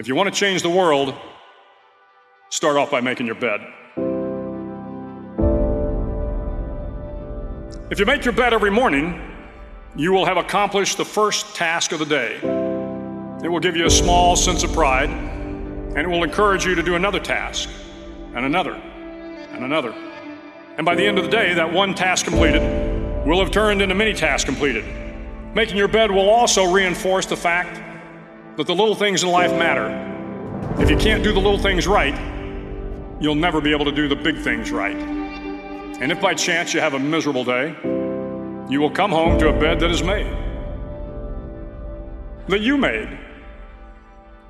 If you want to change the world, start off by making your bed. If you make your bed every morning, you will have accomplished the first task of the day. It will give you a small sense of pride, and it will encourage you to do another task, and another, and another. And by the end of the day, that one task completed will have turned into many tasks completed. Making your bed will also reinforce the fact that the little things in life matter. If you can't do the little things right, you'll never be able to do the big things right. And if by chance you have a miserable day, you will come home to a bed that is made, that you made.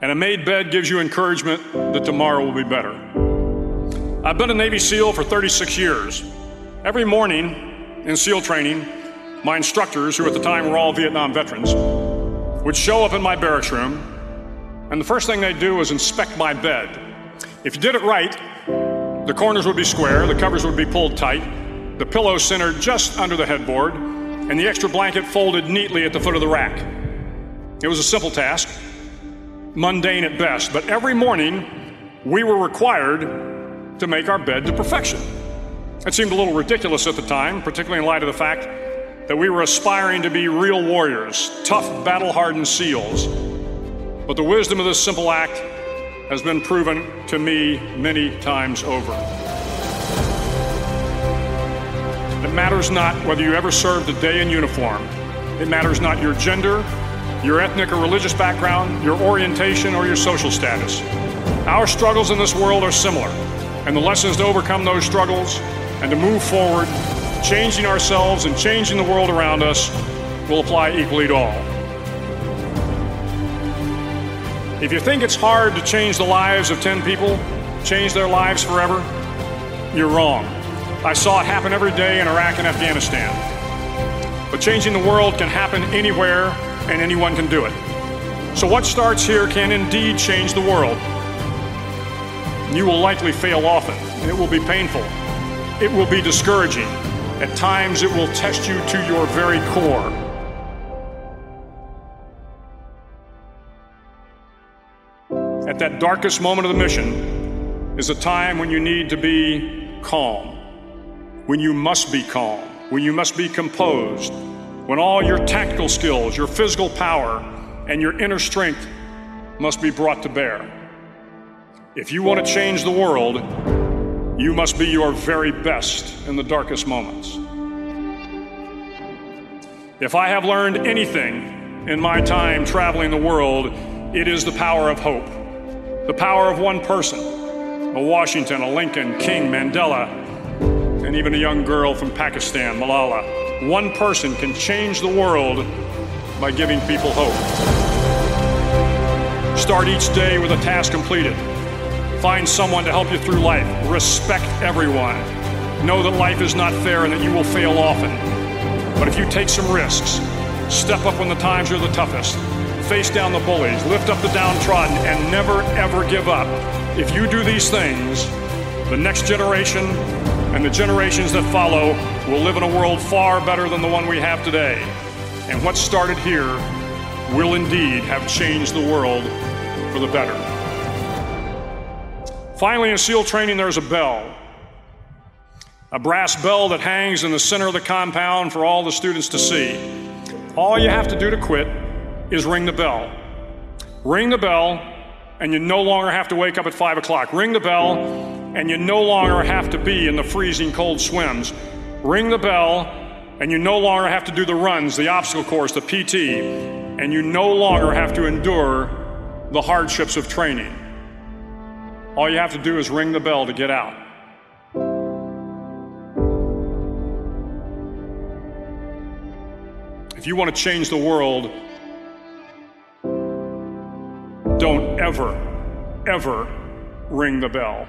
And a made bed gives you encouragement that tomorrow will be better. I've been a Navy SEAL for 36 years. Every morning in SEAL training, my instructors, who at the time were all Vietnam veterans, would show up in my barracks room, and the first thing they'd do was inspect my bed. If you did it right, the corners would be square, the covers would be pulled tight, the pillow centered just under the headboard, and the extra blanket folded neatly at the foot of the rack. It was a simple task, mundane at best, but every morning we were required to make our bed to perfection. It seemed a little ridiculous at the time, particularly in light of the fact that we were aspiring to be real warriors, tough, battle hardened SEALs. But the wisdom of this simple act has been proven to me many times over. It matters not whether you ever served a day in uniform. It matters not your gender, your ethnic or religious background, your orientation, or your social status. Our struggles in this world are similar, and the lessons to overcome those struggles and to move forward, changing ourselves and changing the world around us, will apply equally to all. If you think it's hard to change the lives of 10 people, change their lives forever, you're wrong. I saw it happen every day in Iraq and Afghanistan. But changing the world can happen anywhere, and anyone can do it. So, what starts here can indeed change the world. You will likely fail often, and it will be painful. It will be discouraging. At times, it will test you to your very core. At that darkest moment of the mission is a time when you need to be calm when you must be calm, when you must be composed, when all your tactical skills, your physical power, and your inner strength must be brought to bear. If you want to change the world, you must be your very best in the darkest moments. If I have learned anything in my time traveling the world, it is the power of hope, the power of one person a Washington, a Lincoln, King, Mandela, and even a young girl from Pakistan, Malala. One person can change the world by giving people hope. Start each day with a task completed. Find someone to help you through life. Respect everyone. Know that life is not fair and that you will fail often. But if you take some risks, step up when the times are the toughest, face down the bullies, lift up the downtrodden, and never ever give up. If you do these things, the next generation and the generations that follow will live in a world far better than the one we have today. And what started here will indeed have changed the world for the better. Finally, in SEAL training, there's a bell. A brass bell that hangs in the center of the compound for all the students to see. All you have to do to quit is ring the bell. Ring the bell, and you no longer have to wake up at 5 o'clock. Ring the bell, and you no longer have to be in the freezing cold swims. Ring the bell, and you no longer have to do the runs, the obstacle course, the PT, and you no longer have to endure the hardships of training. All you have to do is ring the bell to get out. If you want to change the world, don't ever, ever ring the bell.